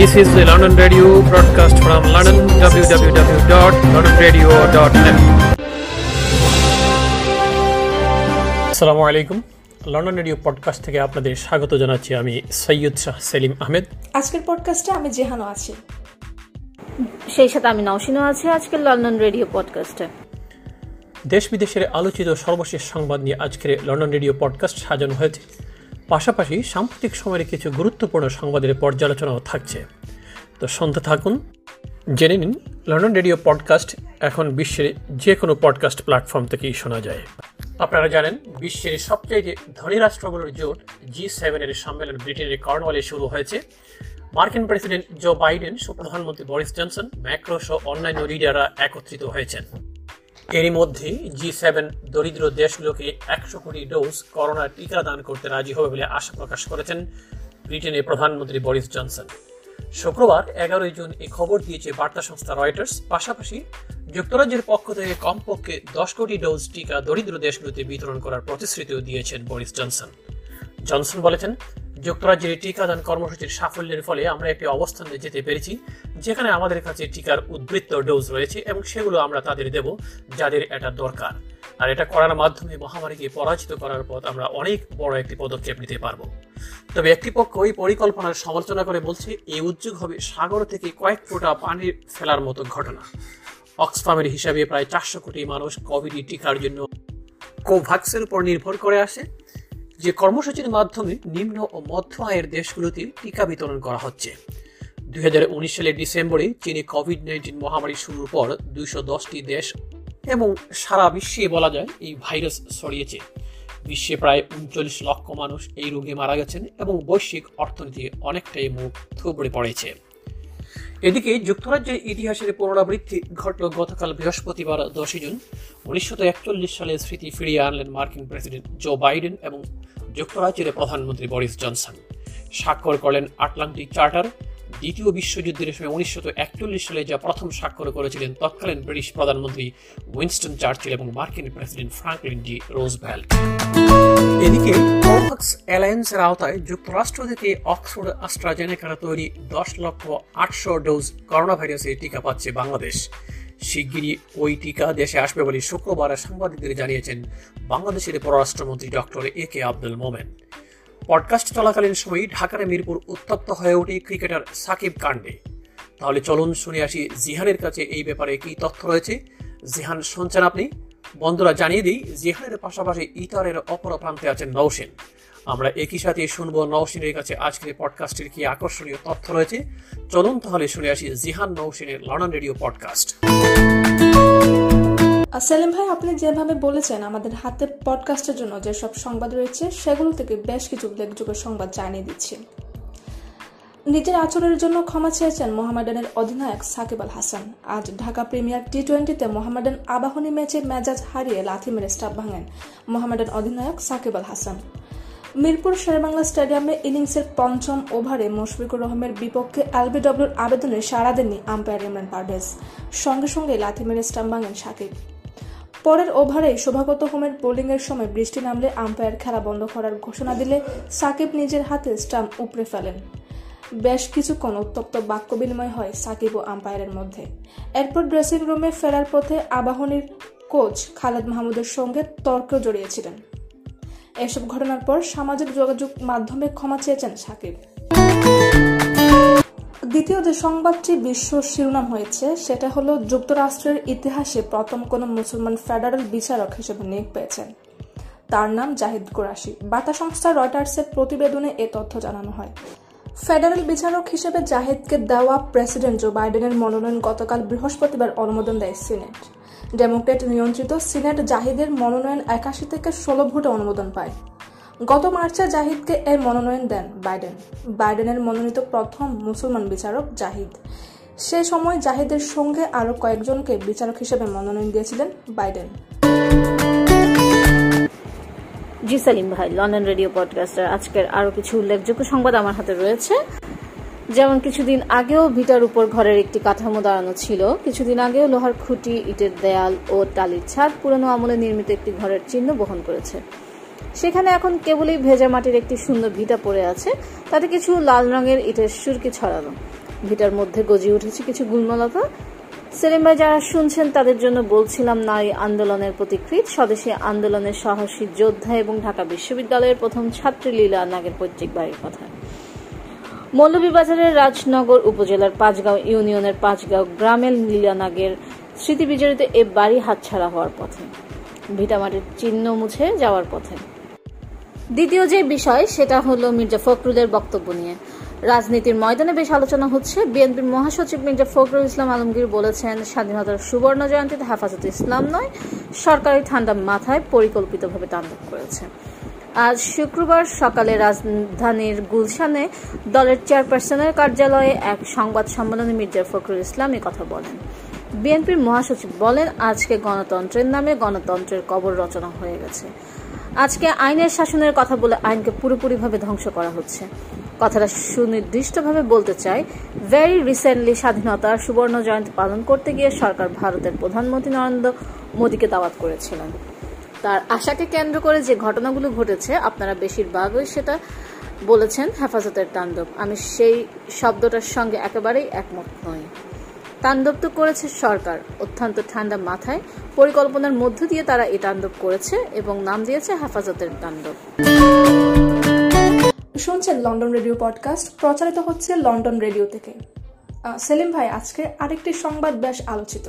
This is the London Radio broadcast from London www.londonradio.net. আসসালামু আলাইকুম London radio podcast থেকে আপনাদের স্বাগত জানাচ্ছি আমি সৈয়দ শাহ সেলিম আহমেদ। আজকের পডকাস্টে আমি জেহানো আছি। সেই সাথে আমি নওশিনও আছি আজকের লন্ডন রেডিও পডকাস্টে দেশ বিদেশের আলোচিত সর্বশেষ সংবাদ নিয়ে আজকের লন্ডন রেডিও পডকাস্ট সাজানো হয়েছে। পাশাপাশি সাম্প্রতিক সময়ের কিছু গুরুত্বপূর্ণ সংবাদের পর্যালোচনাও থাকছে। তো শুনতে থাকুন, জেনে নিন লন্ডন রেডিও পডকাস্ট এখন বিশ্বের যে কোনো পডকাস্ট প্ল্যাটফর্ম থেকেই শোনা যায়। আপনারা জানেন, বিশ্বের সবচেয়ে ধনী রাষ্ট্রগুলোর জোট জি সেভেনের সম্মেলন ব্রিটেনের কর্নওয়ালে শুরু হয়েছে। মার্কিন প্রেসিডেন্ট জো বাইডেন প্রধানমন্ত্রী বরিস জনসন ম্যাক্রো সহ অন্যান্য লিডাররা একত্রিত হয়েছেন। এরই মধ্যে জি সেভেন দরিদ্র দেশগুলোকে একশো কোটি ডোজ করোনা টিকা দান করতে রাজি হবে বলে আশা প্রকাশ করেছেন ব্রিটেনের প্রধানমন্ত্রী বরিস জনসন। শুক্রবার এগারোই জুন এ খবর দিয়েছে বার্তা সংস্থা রয়টার্স। পাশাপাশি যুক্তরাজ্যের পক্ষ থেকে কমপক্ষে দশ কোটি ডোজ টিকা দরিদ্র দেশগুলোতে বিতরণ করার প্রতিশ্রুতিও দিয়েছেন বরিস জনসন। জনসন বলেছেন যুক্তরাজ্যের টিকাদান কর্মসূচির সাফল্যের ফলে আমরা একটি অবস্থানে যেতে পেরেছি, যেখানে আমাদের কাছে টিকার উদ্বৃত্ত ডোজ রয়েছে এবং সেগুলো আমরা তাদের দেব যাদের এটা দরকার। আর এটা করার মাধ্যমে মহামারীকে পরাজিত করার পথ আমরা অনেক বড় একটি পদক্ষেপ নিতে পারব। তবে একটি পক্ষ এই পরিকল্পনার সমালোচনা করে বলছে এই উদ্যোগ হবে সাগর থেকে কয়েক ফোঁটা পানি ফেলার মতো ঘটনা। অক্সফামের হিসাবে প্রায় চারশো কোটি মানুষ কোভিড টিকার জন্য কোভ্যাক্সের উপর নির্ভর করে আসে। যে কর্মসূচির মাধ্যমে নিম্ন ও মধ্য আয়ের দেশগুলোতে টিকা বিতরণ করা হচ্ছে। দুই হাজার উনিশ সালের ডিসেম্বরে চীনে কোভিড নাইন্টিন মহামারী শুরুর পর দুইশো দশটি দেশ এবং সারা বিশ্বে বলা যায় এই ভাইরাস ছড়িয়েছে। বিশ্বে প্রায় উনচল্লিশ লক্ষ মানুষ এই রোগে মারা গেছেন এবং বৈশ্বিক অর্থনীতি অনেকটাই মুখ থুবড়ে পড়েছে। এদিকে যুক্তরাজ্যের ইতিহাসের পুনরাবৃত্তি ঘটল গতকাল বৃহস্পতিবার দশই জুন। উনিশশো একচল্লিশ সালে স্মৃতি ফিরিয়ে আনলেন মার্কিন প্রেসিডেন্ট জো বাইডেন এবং যুক্তরাজ্যের প্রধানমন্ত্রী বরিস জনসন। স্বাক্ষর করলেন আটলান্টিক চার্টার, দ্বিতীয় বিশ্বযুদ্ধের সময় উনিশশো একচল্লিশ সালে যা প্রথম স্বাক্ষর করেছিলেন তৎকালীন ব্রিটিশ প্রধানমন্ত্রী উইনস্টন চার্চিল এবং মার্কিন প্রেসিডেন্ট ফ্রাঙ্কলিন ডি রোজভ্যাল্ট। এদিকে অ্যালায়েন্সের আওতায় যুক্তরাষ্ট্র থেকে অক্সফোর্ড আস্ট্রাজেনেকার তৈরি দশ লক্ষ আটশো ডোজ করোনা ভাইরাসের টিকা পাচ্ছে বাংলাদেশ। শিগগিরই ওই টিকা দেশে আসবে বলে শুক্রবার সাংবাদিকদের জানিয়েছেন বাংলাদেশের পররাষ্ট্রমন্ত্রী doctor A K Abdul Momen. Podcast চলাকালীন সময় ঢাকার মিরপুর উত্তপ্ত হয়ে ওঠে ক্রিকেটার সাকিব কাণ্ডে। তাহলে চলুন শুনে আসি জিহানের কাছে এই ব্যাপারে কি তথ্য রয়েছে। জিহান শুনছেন আপনি? বন্ধুরা, জানিয়ে দিই জিহানের পাশাপাশি ইতারের অপর প্রান্তে আছেন নৌসেন আমরা একই সাথে শুনব নৌসেনের কাছে আজকের পডকাস্টের কি আকর্ষণীয় তথ্য রয়েছে। চলুন তাহলে শুনে আসি জিহান নৌসেনের লন্ডন রেডিও পডকাস্ট। সেলিম ভাই, আপনি যেভাবে বলেছেন, আমাদের হাতে পডকাস্টের জন্য যেসব সংবাদ রয়েছে, সেগুলো থেকে বেশ কিছু উল্লেখযোগ্য সংবাদ জানিয়ে দিচ্ছি। নিজের আচরণের জন্য ক্ষমা চেয়েছেন মোহামেডানের অধিনায়ক সাকিব আল হাসান। আজ ঢাকা প্রিমিয়ার টি টোয়েন্টিতে মোহামেডান আবাহনী ম্যাচে মেজাজ হারিয়ে লাথি মেরে স্টাফ ভাঙেন মোহামেডান অধিনায়ক সাকিব আল হাসান। মিরপুর শেরবাংলা স্টেডিয়ামে ইনিংসের পঞ্চম ওভারে মুশফিকুর রহমের বিপক্ষে এলবিডব্লিউর আবেদনে সাড়া দেননি আম্পায়ার ইমরান পারভেজ। সঙ্গে সঙ্গে লাথি মেরে স্টাম্প ভাঙেন সাকিব। পরের ওভারে শোভাগত হোমের বোলিংয়ের সময় বৃষ্টি নামলে আম্পায়ার খেলা বন্ধ করার ঘোষণা দিলে সাকিব নিজের হাতে স্টাম্প উপড়ে ফেলেন। বেশ কিছুক্ষণ উত্তপ্ত বাক্য বিনিময় হয় সাকিব ও আম্পায়ারের মধ্যে। এরপর ড্রেসিং রুমে ফেরার পথে আবাহনীর কোচ খালেদ মাহমুদের সঙ্গে তর্ক জড়িয়েছিলেন। এসব ঘটনার পর সামাজিক যোগাযোগ মাধ্যমে ক্ষমা চেয়েছেন সাকিব। দ্বিতীয় যে সংবাদটি বিশ্ব শিরোনাম হয়েছে, সেটা হলো যুক্তরাষ্ট্রের ইতিহাসে প্রথম কোনো মুসলমান ফেডারেল বিচারক হিসেবে নিয়োগ পেয়েছেন। তার নাম জাহিদ কুরাশি। বার্তা সংস্থা রয়টার্সের প্রতিবেদনে এ তথ্য জানানো হয়। ফেডারেল বিচারক হিসেবে জাহিদকে দেওয়া প্রেসিডেন্ট জো বাইডেনের মনোনয়ন গতকাল বৃহস্পতিবার অনুমোদন দেয় সিনেট। ডেমোক্রেট নিয়ন্ত্রিত সিনেট জাহিদের মনোনয়ন একাশি থেকে ষোলো ভোটে অনুমোদন পায়। গত মার্চে জাহিদকে এর মনোনয়ন দেন বাইডেন। বাইডেনের মনোনীত প্রথম মুসলমান বিচারক জাহিদ। সে সময় জাহিদের সঙ্গে আরও কয়েকজনকে বিচারক হিসেবে মনোনয়ন দিয়েছিলেন বাইডেন। জি সালিম ভাই, লন্ডন রেডিও পডকাস্টার আজকের আরও কিছু উল্লেখযোগ্য সংবাদ আমার হাতে রয়েছে। যেমন, কিছুদিন আগেও ভিটার উপর ঘরের একটি কাঠামো দাঁড়ানো ছিল। কিছুদিন আগেও লোহার খুঁটি, ইটের দেয়াল ও টালির ছাদ পুরনো আমলে নির্মিত একটি ঘরের চিহ্ন বহন করেছে। সেখানে এখন কেবলই ভেজা মাটির একটি সুন্দর ভিটা পড়ে আছে। তাতে কিছু লাল রঙের ইটের সুরকি ছড়ানো। ভিটার মধ্যে গজিয়ে উঠেছে কিছু গুলমলতা। ভাই যারা শুনছেন, তাদের জন্য বলছিলাম, নারী আন্দোলনের প্রতিকৃত স্বদেশী আন্দোলনের সাহসী যোদ্ধা এবং ঢাকা বিশ্ববিদ্যালয়ের প্রথম ছাত্রী লীলা নাগের পৈতৃক বাড়ির কথা। মৌলভীবাজারের রাজনগর উপজেলার পাঁচগাঁও ইউনিয়নের পাঁচগাঁও গ্রামের লীলা নাগের স্মৃতি বিজড়িত এ বাড়ি হাতছাড়া হওয়ার পথে। ভিটামাটির চিহ্ন মুছে যাওয়ার পথে। দ্বিতীয় যে বিষয়, সেটা হলো মির্জা ফখরুলের বক্তব্য নিয়ে। রাজনীতির ময়দানে বেশ আলোচনা হচ্ছে। বিএনপির মহাসচিব মির্জা ফখরুল ইসলাম আলমগীর বলেছেন, স্বাধীনতার সুবর্ণ জয়ন্তীতে হেফাজতে ইসলাম নয় সরকারি ঠান্ডা মাথায় পরিকল্পিতভাবে তাণ্ডব করেছে। আজ শুক্রবার সকালে রাজধানীর গুলশানে দলের চেয়ারপারসনের কার্যালয়ে এক সংবাদ সম্মেলনে মির্জা ফখরুল ইসলাম কথা বলেন। বিএনপির মহাসচিব বলেন, আজকে গণতন্ত্রের নামে গণতন্ত্রের কবর রচনা হয়ে গেছে। আজকে আইনের শাসনের কথা বলে আইনকে পুরোপুরিভাবে ধ্বংস করা হচ্ছে। কথাটা সুনির্দিষ্টভাবে বলতে চাই ভেরি রিসেন্টলি স্বাধীনতার সুবর্ণ জয়ন্তী পালন করতে গিয়ে সরকার ভারতের প্রধানমন্ত্রী নরেন্দ্র মোদীকে দাওয়াত করেছিলেন। তার আশাকে কেন্দ্র করে যে ঘটনাগুলো ঘটেছে, আপনারা বেশিরভাগই সেটা বলেছেন হেফাজতের তাণ্ডব। আমি সেই শব্দটার সঙ্গে একেবারেই একমত নই। তাণ্ডব তো করেছে সরকার, অত্যন্ত ঠান্ডা মাথায়। পরিকল্পনার মধ্য দিয়ে তারা এই তাণ্ডব করেছে এবং নাম দিয়েছে হেফাজতের তাণ্ডব। শুনছেন লন্ডন রেডিও পডকাস্ট, প্রচারিত হচ্ছে লন্ডন রেডিও থেকে। সেলিম ভাই, আজকে আরেকটি সংবাদ বেশ আলোচিত।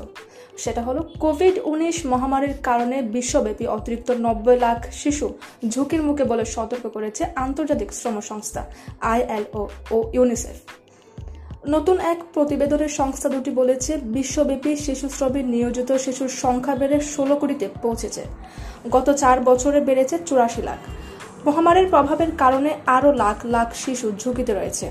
সেটা হলো কোভিড উনিশ মহামারীর কারণে বিশ্বব্যাপী অতিরিক্ত নব্বই লাখ শিশু ঝুঁকির মুখে বলে সতর্ক করেছে আন্তর্জাতিক শ্রম সংস্থা আইএলও ও ইউনিসেফ। নতুন এক প্রতিবেদনের সংস্থা দুটি বলেছে, বিশ্বব্যাপী শিশু শ্রমে নিয়োজিত শিশুর সংখ্যা বেড়ে ষোলো কোটিতে পৌঁছেছে। গত চার বছরে বেড়েছে চুরাশি লাখ। মহামারীর প্রভাবের কারণে আরও লাখ লাখ শিশু ঝুঁকিতে রয়েছে।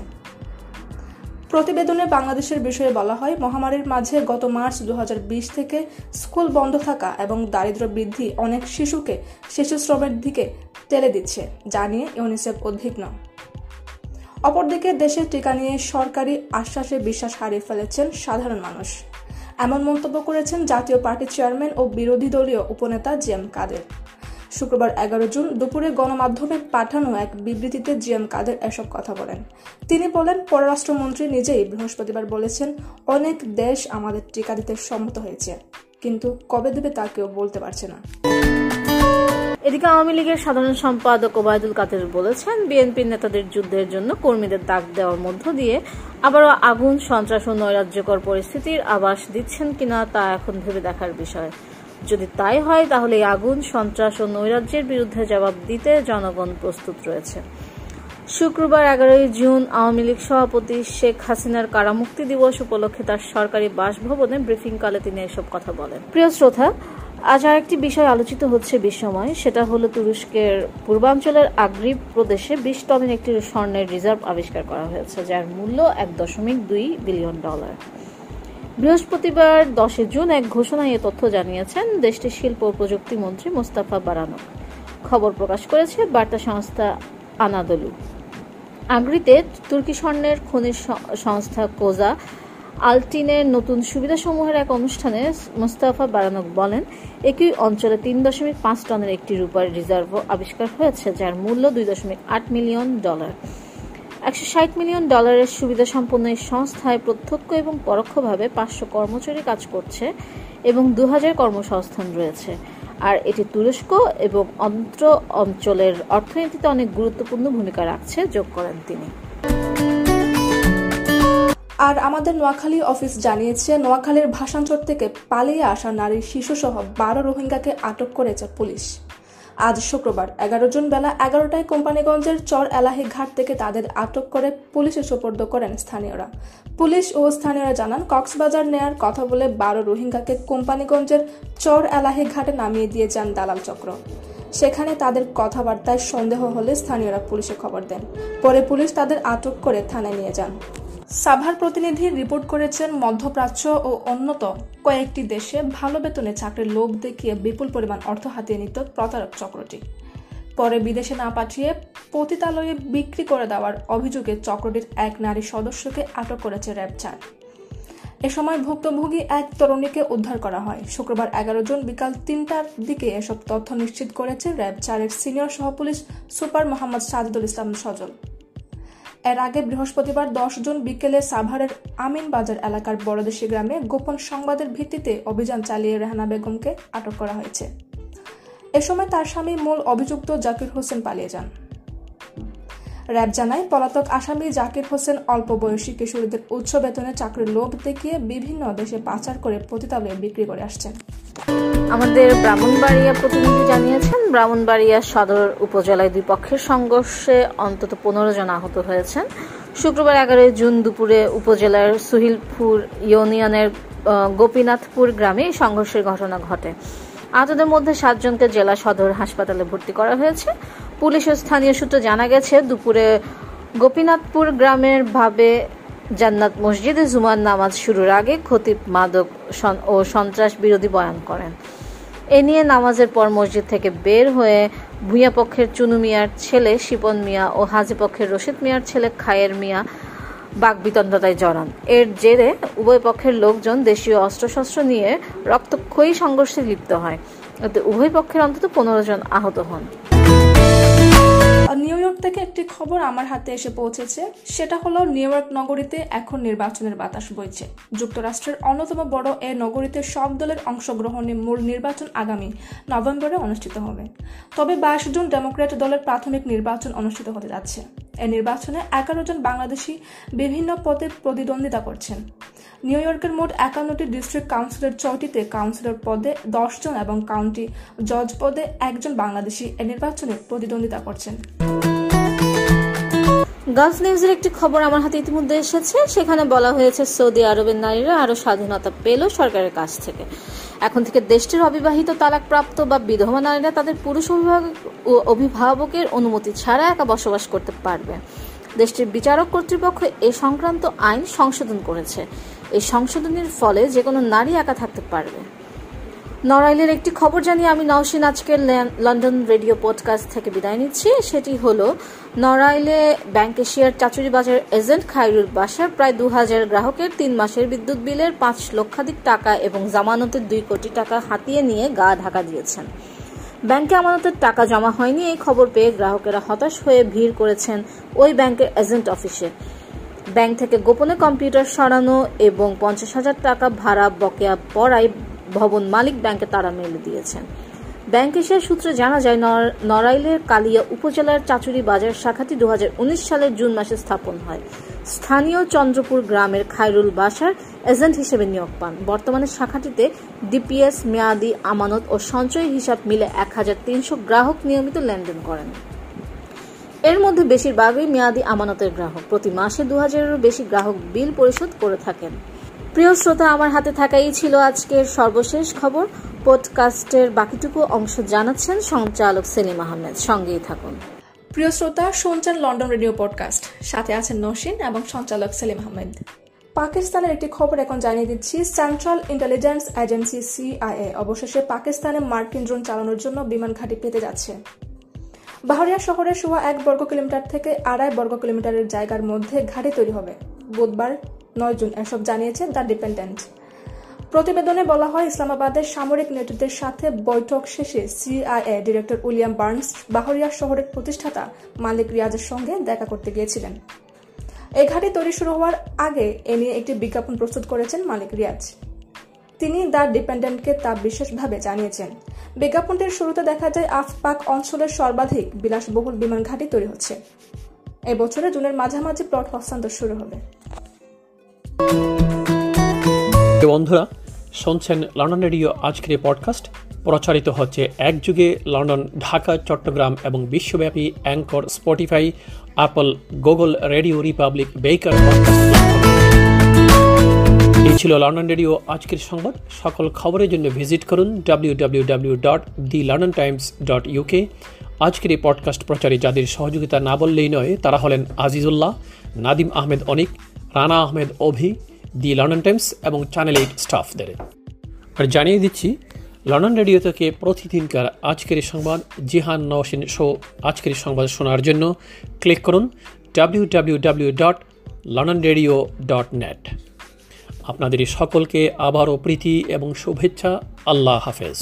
প্রতিবেদনে বাংলাদেশের বিষয়ে বলা হয়, মহামারীর মাঝে গত মার্চ দু হাজার বিশ থেকে স্কুল বন্ধ থাকা এবং দারিদ্র বৃদ্ধি অনেক শিশুকে শিশু শ্রমের দিকে টেলে দিচ্ছে, যা নিয়ে ইউনিসেফ উদ্বিগ্ন। অপরদিকে দেশের টিকা নিয়ে সরকারি আশ্বাসে বিশ্বাস হারিয়ে ফেলেছেন সাধারণ মানুষ। এমন মন্তব্য করেছেন জাতীয় পার্টির চেয়ারম্যান ও বিরোধী দলীয় উপনেতা জি এম কাদের। শুক্রবার এগারো জুন দুপুরে গণমাধ্যমে পাঠানো এক বিবৃতিতে জি এম কাদের এসব কথা বলেন। তিনি বলেন, পররাষ্ট্রমন্ত্রী নিজেই বৃহস্পতিবার বলেছেন, অনেক দেশ আমাদের টিকা দিতে সম্মত হয়েছে, কিন্তু কবে দেবে তা কেউ বলতে পারছে না। এদিকে আওয়ামী লীগের সাধারণ সম্পাদক ওবায়দুল কাদের বলেছেন, বিএনপির নেতাদের যুদ্ধের জন্য কর্মীদের দাগ দেওয়ার মধ্য দিয়ে আবারও আগুন, সন্ত্রাস ও নৈরাজ্যকর পরিস্থিতির আবাস দিচ্ছেন কিনা তা এখন ভেবে দেখার বিষয়। যদি তাই হয়, তাহলে এই আগুন, সন্ত্রাস ও নৈরাজ্যের বিরুদ্ধে জবাব দিতে জনগণ প্রস্তুত রয়েছে। শুক্রবার এগারোই জুন আওয়ামী লীগ সভাপতি শেখ হাসিনার কারামুক্তি দিবস উপলক্ষে তার সরকারি বাসভবনে ব্রিফিংকালে তিনি এসব কথা বলেন। প্রিয় শ্রোতা, আজ আরেকটি বিষয় আলোচিত হচ্ছে বিশ্বময়। সেটা হলো তুরস্কের পূর্বাঞ্চলের আগ্রিব প্রদেশে বিশ টনের একটি স্বর্ণের রিজার্ভ আবিষ্কার করা হয়েছে, যার মূল্য এক দশমিক দুই বিলিয়ন ডলার। বৃহস্পতিবার দশই জুন এক ঘোষণায় এ তথ্য জানিয়েছেন দেশটির শিল্প ও প্রযুক্তি মন্ত্রী মোস্তাফা বারানক খবর প্রকাশ করেছে বার্তা সংস্থা আনাদলু। আগ্রিতে তুর্কি স্বর্ণের খনিজ সংস্থা কোজা আলটিনের নতুন সুবিধাসমূহের এক অনুষ্ঠানে মোস্তাফা বারানক বলেন, একই অঞ্চলে তিন দশমিক পাঁচ টনের একটি রূপার রিজার্ভ আবিষ্কার হয়েছে, যার মূল্য দুই দশমিক আট মিলিয়ন ডলার। একশো ষাট মিলিয়ন ডলারের সুবিধা সম্পন্ন এই সংস্থায় প্রত্যক্ষ এবং পরোক্ষভাবে পাঁচশো কর্মচারী কাজ করছে এবং দু হাজার কর্মসংস্থান রয়েছে। আর এটি তুরস্ক এবং অন্ত্র অঞ্চলের অর্থনীতিতে অনেক গুরুত্বপূর্ণ ভূমিকা রাখছে, যোগ করেন তিনি। আর আমাদের নোয়াখালী অফিস জানিয়েছে, নোয়াখালীর ভাষাঞ্চর থেকে পালিয়ে আসা নারী শিশুসহ বারো রোহিঙ্গাকে আটক করেছে পুলিশ। আজ শুক্রবার এগারো জুন বেলা এগারোটায় কোম্পানিগঞ্জের চর এলাহি ঘাট থেকে তাদের আটক করে পুলিশে সোপর্দ করেন স্থানীয়রা। পুলিশ ও স্থানীয়রা জানান, কক্সবাজার নেয়ার কথা বলে বারো রোহিঙ্গাকে কোম্পানিগঞ্জের চর এলাহি ঘাটে নামিয়ে দিয়ে যান দালাল চক্র। সেখানে তাদের কথাবার্তায় সন্দেহ হলে স্থানীয়রা পুলিশে খবর দেন। পরে পুলিশ তাদের আটক করে থানায় নিয়ে যান। সাভার প্রতিনিধি রিপোর্ট করেছেন, মধ্যপ্রাচ্য ও অন্যত কয়েকটি দেশে ভালো বেতনে চাকরির লোভ দেখিয়ে বিপুল পরিমাণ অর্থ হাতিয়ে নিত প্রতারক চক্রটি। পরে বিদেশে না পাঠিয়ে পতিতালয়ে বিক্রি করে দেওয়ার অভিযোগে চক্রটির এক নারী সদস্যকে আটক করেছে র্যাব চার এ সময় ভুক্তভোগী এক তরুণীকে উদ্ধার করা হয়। শুক্রবার এগারো জন বিকাল তিনটার দিকে এসব তথ্য নিশ্চিত করেছে র্যাব চারের সিনিয়র সহপুলিশ সুপার মোহাম্মদ সাজিদুল ইসলাম সজল। এর আগে বৃহস্পতিবার দশ জুন বিকেলে সাভারের আমিন বাজার এলাকার বড়দেশি গ্রামে গোপন সংবাদের ভিত্তিতে অভিযান চালিয়ে রেহানা বেগমকে আটক করা হয়েছে। এ সময় তার স্বামী মূল অভিযুক্ত জাকির হোসেন পালিয়ে যান। র্যাব জানায়, পলাতক আসামি জাকির হোসেন অল্প বয়সী কিশোরীদের উচ্চ বেতনে চাকরির লোভ দেখিয়ে বিভিন্ন দেশে পাচার করে পতিতালে বিক্রি করে আসছেন। আমাদের ব্রাহ্মণবাড়িয়া প্রতিনিধি জানিয়েছেন, ব্রাহ্মণবাড়িয়া সদর উপজেলায় দুই পক্ষের সংঘর্ষে অন্তত পনেরো জন আহত হয়েছেন। শুক্রবার এগারোই জুন দুপুরে উপজেলার সুহিলপুর ইউনিয়নের গোপীনাথপুর গ্রামে সংঘর্ষের ঘটনা ঘটে। আহতদের মধ্যে সাতজনকে জেলা সদর হাসপাতালে ভর্তি করা হয়েছে। পুলিশ ও স্থানীয় সূত্রে জানা গেছে, দুপুরে গোপীনাথপুর গ্রামের ভাবে জান্নাত মসজিদে জুমার নামাজ শুরুর আগে খতিব মাদক ও সন্ত্রাস বিরোধী বয়ান করেন। এ নিয়ে নামাজের পর মসজিদ থেকে বের হয়ে ভূঁইয়া পক্ষের চুনু মিয়ার ছেলে শিপন মিয়া ও হাজি পক্ষের রশিদ মিয়ার ছেলে খায়ের মিয়া বাগবিতণ্ডতায় জড়ান। এর জেরে উভয় পক্ষের লোকজন দেশীয় অস্ত্রশস্ত্র নিয়ে রক্তক্ষয়ী সংঘর্ষে লিপ্ত হয়। এতে উভয় পক্ষের অন্তত পনেরো জন আহত হন। নিউ ইয়র্ক থেকে একটি খবর আমার হাতে এসে পৌঁছেছে। সেটা হলো নিউ ইয়র্ক নগরীতে এখন নির্বাচনের বাতাস বইছে। যুক্তরাষ্ট্রের অন্যতম বড় এ নগরীতে সব দলের অংশগ্রহণে মূল নির্বাচন আগামী নভেম্বরে অনুষ্ঠিত হবে। তবে বাইশ জুন ডেমোক্র্যাট দলের প্রাথমিক নির্বাচন অনুষ্ঠিত হতে যাচ্ছে। এ নির্বাচনে এগারো জন বাংলাদেশি বিভিন্ন পদে প্রতিদ্বন্দ্বিতা করছেন। নিউ ইয়র্কের মোট একান্নটি ডিস্ট্রিক্ট কাউন্সিলের ছয়টিতে কাউন্সিলর পদে জন এবং কাউন্টি জজ পদে একজন বাংলাদেশি এ নির্বাচনে প্রতিদ্বন্দ্বিতা করছেন। গালফ নিউজের একটি খবর আমার হাতে ইতিমধ্যে এসেছে। সেখানে বলা হয়েছে সৌদি আরবের নারীরা আরও স্বাধীনতা পেল সরকারের কাছ থেকে। এখন থেকে দেশটির অবিবাহিত তালাকপ্রাপ্ত বা বিধবা নারীরা তাদের পুরুষ অভিভাবক ও অভিভাবকের অনুমতি ছাড়া একা বসবাস করতে পারবে। দেশটির বিচারক কর্তৃপক্ষ এ সংক্রান্ত আইন সংশোধন করেছে। এই সংশোধনের ফলে যে কোনো নারী একা থাকতে পারবে। নড়াইলের একটি খবর জানিয়ে আমি নওশিন আজকের লন্ডন রেডিও পডকাস্ট থেকে বিদায় নিচ্ছি। সেটি হলো, নড়াইলে ব্যাংক এশিয়ার চাচুরি বাজার এজেন্ট খাইরুল বাসার প্রায় দু হাজার গ্রাহকের তিন মাসের বিদ্যুৎ বিলের পাঁচ লক্ষাধিক টাকা এবং জামানতের দুই কোটি টাকা হাতিয়ে নিয়ে গা ঢাকা দিয়েছেন। ব্যাংকে আমানতের টাকা জমা হয়নি, এই খবর পেয়ে গ্রাহকেরা হতাশ হয়ে ভিড় করেছেন ওই ব্যাংকের এজেন্ট অফিসে। ব্যাংক থেকে গোপনে কম্পিউটার সরানো এবং পঞ্চাশ হাজার টাকা ভাড়া বকেয়া পড়ায় ভবন মালিক ব্যাংকে তারা মেলে দিয়েছেন। ব্যাংক এশিয়ার সূত্রে জানা যায় নড়াইলের কালিয়া উপজেলার চাচুরি বাজার শাখাটি দু হাজার উনিশ সালের জুন মাসে স্থাপন হয়। স্থানীয় চন্দ্রপুর গ্রামের খায়রুল বাসার এজেন্ট হিসেবে নিয়োগ পান। বর্তমানে শাখাটিতে ডিপিএস, মেয়াদি, আমানত ও সঞ্চয় হিসাব মিলে এক হাজার তিনশো গ্রাহক নিয়মিত লেনদেন করেন। এর মধ্যে বেশিরভাগই মেয়াদি, আমানতের গ্রাহক। প্রতি মাসে দু হাজারেরও বেশি গ্রাহক বিল পরিশোধ করে থাকেন। প্রিয় শ্রোতা, আমার হাতে থাকাই ছিল আজকের সর্বশেষ খবর। পডকাস্টের বাকিটুকু অংশ জানাচ্ছেন সঞ্চালক সেলিম আহমেদ। সঙ্গেই থাকুন। প্রিয় শ্রোতা শুনছেন লন্ডন রেডিও পডকাস্ট। সাথে আছেন নসিন এবং সঞ্চালক সেলিম আহমেদ। পাকিস্তানের একটি খবর এখন জানিয়ে দিচ্ছি। সেন্ট্রাল ইন্টেলিজেন্স এজেন্সি সিআইএ অবশেষে পাকিস্তানে মার্কিন ড্রোন চালানোর জন্য বিমান ঘাঁটি পেতে যাচ্ছে। বাহরিয়া শহরের সোয়া এক বর্গ কিলোমিটার থেকে আড়াই বর্গ কিলোমিটারের জায়গার মধ্যে ঘাঁটি তৈরি হবে। বুধবার নয় জুন, এসব জানিয়েছে দ্য ডিপেন্ডেন্ট। প্রতিবেদনে বলা হয়, ইসলামাবাদের সামরিক নেতৃত্বের সাথে বৈঠক শেষে CIA director William Burns Bahria শহরের প্রতিষ্ঠাতা মালিক রিয়াজের সঙ্গে দেখা করতে গিয়েছিলেন। এই ঘাঁটি তৈরি শুরু হওয়ার আগে এ নিয়ে একটি বিজ্ঞাপন প্রস্তুত করেছেন মালিক রিয়াজ। তিনি দ্য ডিপেন্ডেন্টকে তা বিশেষভাবে জানিয়েছেন। বিজ্ঞাপনটির শুরুতে দেখা যায়, আফপাক অঞ্চলের সর্বাধিক বিলাসবহুল বিমান ঘাঁটি তৈরি হচ্ছে। এবছরে জুনের মাঝামাঝি প্লট হস্তান্তর শুরু হবে। বন্ধুরা, শুনছেন লন্ডন রেডিও আজকের পডকাস্ট প্রচারিত হচ্ছে এক যুগে লন্ডন, ঢাকা, চট্টগ্রাম এবং বিশ্বব্যাপী anchor, Spotify, Apple, Google, radio republic, Breaker এই ছিল লন্ডন রেডিও আজকের সংবাদ। সকল খবরের জন্য ভিজিট করুন W W W dot the London Times dot UK আজকের এই পডকাস্ট প্রচারে যাদের সহযোগিতা না বললেই নয়, তারা হলেন Azizullah, Nadim Ahmed Anik Rana Ahmed Avi, the London Times এবং চ্যানেল এইট স্টাফদের। আর জানিয়ে দিচ্ছি, লন্ডন রেডিও থেকে প্রতিদিনকার আজকের সংবাদ, জিহান নওশিন শো আজকের সংবাদ শোনার জন্য ক্লিক করুন W W W dot London radio dot net আপনাদের সকলকে আবারও প্রীতি এবং শুভেচ্ছা, আল্লাহ হাফেজ।